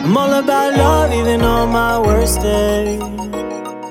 I'm all about love, even on my worst day.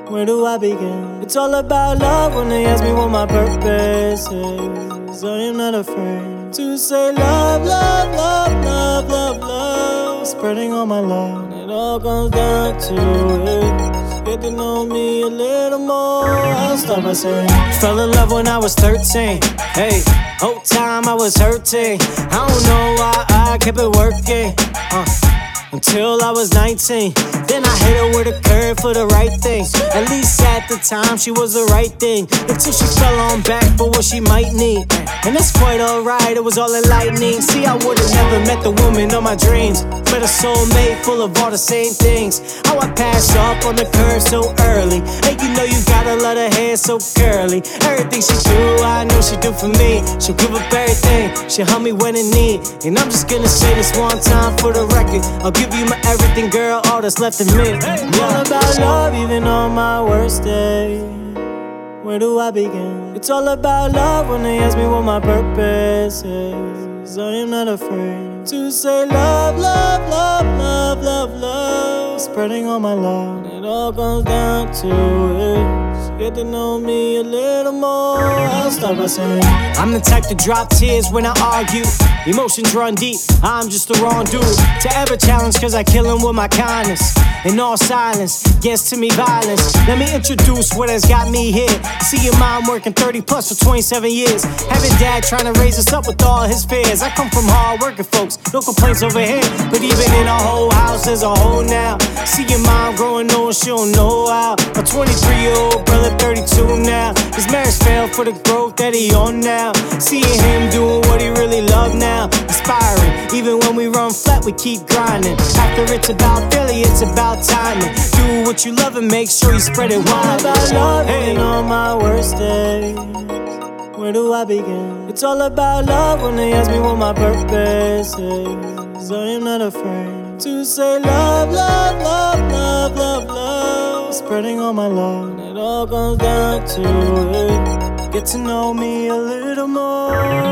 Where do I begin? It's all about love when they ask me what my purpose is. I am not afraid to say love, love, love, love, love, love. Spreading all my love, it all comes down to it. Get to know me a little more. I'll start by saying, Fell in love when I was 13. Hey, whole time I was hurting. I don't know why I kept it working. Uh, until I was 19. Then I hit her with a curve for the right thing. At least at the time, she was the right thing. Until she fell on back for what she might need. And that's quite alright, it was all enlightening. See, I would've never met the woman of my dreams. But a soulmate full of all the same things. How I pass up on the curve so early. Hey, you know you gotta let her hair so curly. Everything she do, I know she do for me. She'll give up everything, she'll help me when in need. And I'm just gonna say this one time for the record. I'll give you my everything, girl, all that's left of me. I'm about love, even on my worst day. Where do I begin? It's all about love when they ask me what my purpose is. I am not afraid to say love, love, love, love. Spreading all my love, it all comes down to it. Get to know me a little more. I'll start by saying, I'm the type to drop tears when I argue. Emotions run deep, I'm just the wrong dude to ever challenge, cause I kill him with my kindness. In all silence, gets to me violence. Let me introduce what has got me here. See your mom working 30 plus for 27 years. Having dad trying to raise us up with all his fears. I come from hard working folks, no complaints over here. But even in a whole house, there's a hole now. Growing she don't know how. A 23 year old brother, 32 now. His marriage failed for the growth that he on now. Seeing him doing what he really love now. Inspiring, even when we run flat, we keep grinding. After it's about Philly, it's about timing. Do what you love and make sure you spread it wide. About love, Where do I begin? It's all about love when they ask me what my purpose is. I am not afraid to say love, love, love, love, love, love. Spreading all my love, it all comes down to it. Get to know me a little more.